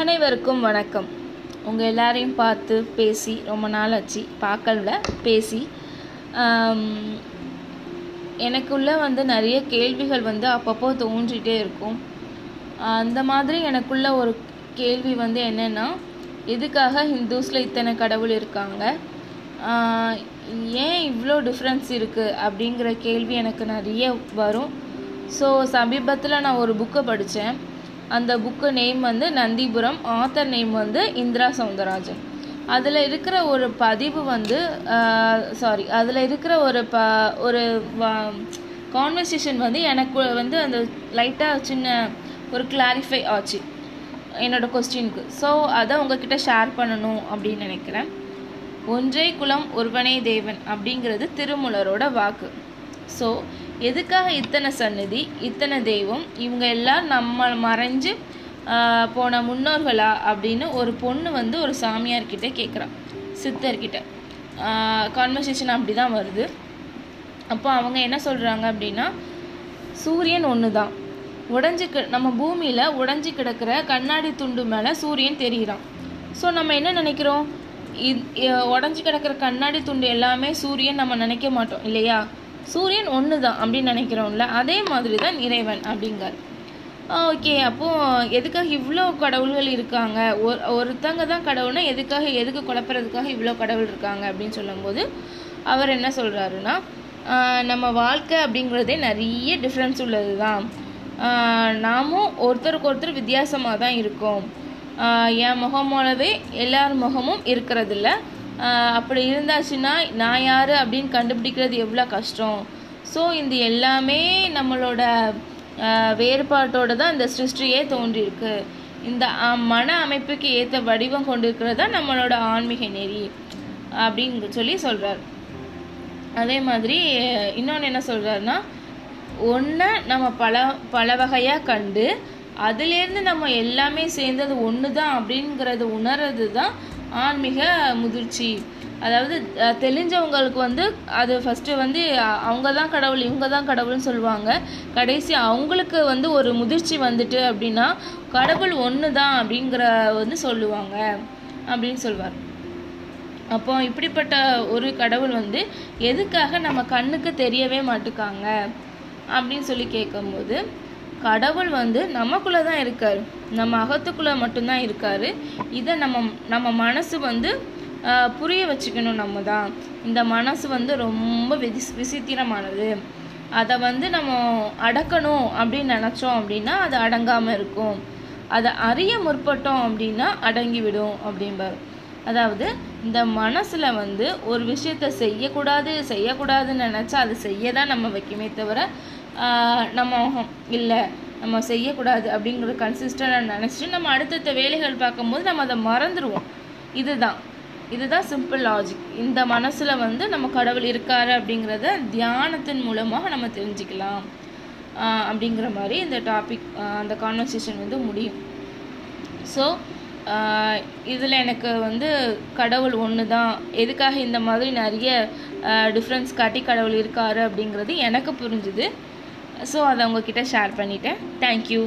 அனைவருக்கும் வணக்கம். உங்கள் எல்லாரையும் பார்த்து பேசி ரொம்ப நாள் ஆச்சு. பார்க்கல பேசி. எனக்குள்ளே வந்து நிறைய கேள்விகள் வந்து அப்பப்போ தோன்றிகிட்டே இருக்கும். அந்த மாதிரி எனக்குள்ள ஒரு கேள்வி வந்து என்னென்னா எதுக்காக ஹிந்துஸில் இத்தனை கடவுள் இருக்காங்க? ஏன் இவ்வளோ டிஃப்ரென்ஸ் இருக்குது அப்படிங்கிற கேள்வி எனக்கு நிறைய வரும். ஸோ சமீபத்தில் நான் ஒரு புக்கை படித்தேன் அந்த புக்கு நேம் வந்து நந்திபுரம் ஆத்தர் நேம் வந்து இந்திரா சவுந்தரராஜன். அதில் இருக்கிற ஒரு பதிவு வந்து சாரி அதில் இருக்கிற ஒரு ப ஒரு கான்வர்சேஷன் வந்து எனக்கு வந்து அந்த லைட்டாக சின்ன ஒரு கிளாரிஃபை ஆச்சு என்னோடய கொஸ்டினுக்கு ஸோ அதை உங்ககிட்ட ஷேர் பண்ணணும் அப்படின்னு நினைக்கிறேன். ஒன்றே குலம் ஒருவனே தேவன் அப்படிங்கிறது திருமூலரோட வாக்கு. ஸோ எதுக்காக இத்தனை சன்னதி இத்தனை தெய்வம்? இவங்க எல்லாம் நம்ம மறைஞ்சு போன முன்னோர்களா அப்படின்னு ஒரு பொண்ணு வந்து ஒரு சாமியார்கிட்ட கேட்குறான் சித்தர்கிட்ட. கான்வர்சேஷன் அப்படி தான் வருது. அப்போ அவங்க என்ன சொல்கிறாங்க அப்படின்னா சூரியன் ஒன்று தான் உடஞ்சி நம்ம பூமியில் உடஞ்சி கிடக்கிற கண்ணாடி துண்டு மேலே சூரியன் தெரிகிறான் ஸோ நம்ம என்ன நினைக்கிறோம்? இது உடஞ்சி கிடக்கிற கண்ணாடி துண்டு எல்லாமே சூரியன் நம்ம நினைக்க மாட்டோம் இல்லையா? சூரியன் ஒன்று தான் அப்படின்னு நினைக்கிறோம்ல அதே மாதிரி தான் இறைவன் அப்படிங்கார் ஓகே அப்போது எதுக்காக இவ்வளோ கடவுள்கள் இருக்காங்க? ஒரு ஒருத்தங்க தான் கடவுள்னா எதுக்காக எதுக்கு குழப்பறதுக்காக இவ்வளோ கடவுள் இருக்காங்க அப்படின்னு சொல்லும்போது அவர் என்ன சொல்கிறாருன்னா நம்ம வாழ்க்கை அப்படிங்கிறதே நிறைய டிஃப்ரென்ஸ் உள்ளது தான் நாமும் ஒருத்தருக்கு ஒருத்தர் வித்தியாசமாக தான் இருக்கோம் என் முகம் போலவே எல்லார் முகமும் இருக்கிறதில்ல. அப்படி இருந்தாச்சுன்னா நான் யார் அப்படின்னு கண்டுபிடிக்கிறது எவ்வளோ கஷ்டம்? ஸோ இந்த எல்லாமே நம்மளோட வேறுபாட்டோடு வேறுபாட்டோட தான் இந்த சிருஷ்டியே தோன்றியிருக்கு. இந்த மன அமைப்புக்கு ஏற்ற வடிவம் கொண்டிருக்கிறது தான் நம்மளோட ஆன்மீக நெறி அப்படின்னு சொல்லி சொல்கிறார் அதே மாதிரி இன்னொன்று என்ன சொல்கிறாருன்னா ஒன்றை நம்ம பல பல வகையாக கண்டு அதுலேருந்து நம்ம எல்லாமே சேர்ந்தது ஒன்று தான் அப்படிங்கிறது உணர்றது தான் ஆன்மீக முதிர்ச்சி. அதாவது தெளிஞ்சவங்களுக்கு வந்து அது ஃபஸ்ட்டு வந்து அவங்க தான் கடவுள் இவங்க தான் கடவுள்னு சொல்லுவாங்க. கடைசி அவங்களுக்கு வந்து ஒரு முதிர்ச்சி வந்துட்டு அப்படின்னா கடவுள் ஒன்று தான் அப்படிங்கிற வந்து சொல்லுவாங்க. அப்படின்னு சொல்லுவார் அப்போ இப்படிப்பட்ட ஒரு கடவுள் வந்து எதுக்காக நம்ம கண்ணுக்கு தெரியவே மாட்டுக்காங்க? அப்படின்னு சொல்லி கேட்கும்போது கடவுள் வந்து நமக்குள்ளே தான் இருக்கார். நம்ம அகத்துக்குள்ளே மட்டும்தான் இருக்கார். இதை நம்ம நம்ம மனசு வந்து புரிய வச்சுக்கணும் நம்ம தான். இந்த மனசு வந்து ரொம்ப விதி விசித்திரமானது. அதை வந்து நம்ம அடக்கணும் அப்படின்னு நினச்சோம் அப்படின்னா அது அடங்காமல் இருக்கும். அதை அறிய முற்பட்டோம் அப்படின்னா அடங்கிவிடும் அப்படிம்பார். அதாவது இந்த மனசில் வந்து ஒரு விஷயத்த செய்யக்கூடாது செய்யக்கூடாதுன்னு நினச்சா அது செய்ய தான் நம்ம வைக்குமே தவிர நம்ம இல்லை நம்ம செய்யக்கூடாது அப்படிங்கிற கன்சிஸ்டண்டாக நினச்சிட்டு நம்ம அடுத்தடுத்த வேலைகள் பார்க்கும்போது நம்ம அதை மறந்துடுவோம் இதுதான். இதுதான் சிம்பிள் லாஜிக் இந்த மனசில் வந்து நம்ம கடவுள் இருக்காரு அப்படிங்கிறத தியானத்தின் மூலமாக நம்ம தெரிஞ்சுக்கலாம். அப்படிங்கிற மாதிரி இந்த டாபிக் அந்த கான்வர்சேஷன் வந்து முடியும். ஸோ இதில் எனக்கு வந்து கடவுள் ஒன்று தான் எதுக்காக இந்த மாதிரி நிறைய டிஃப்ரென்ஸ் காட்டி கடவுள் இருக்காரு அப்படிங்கிறது எனக்கு புரிஞ்சுது. ஸோ அதை உங்ககிட்ட ஷேர் பண்ணிட்டேன். தேங்க்யூ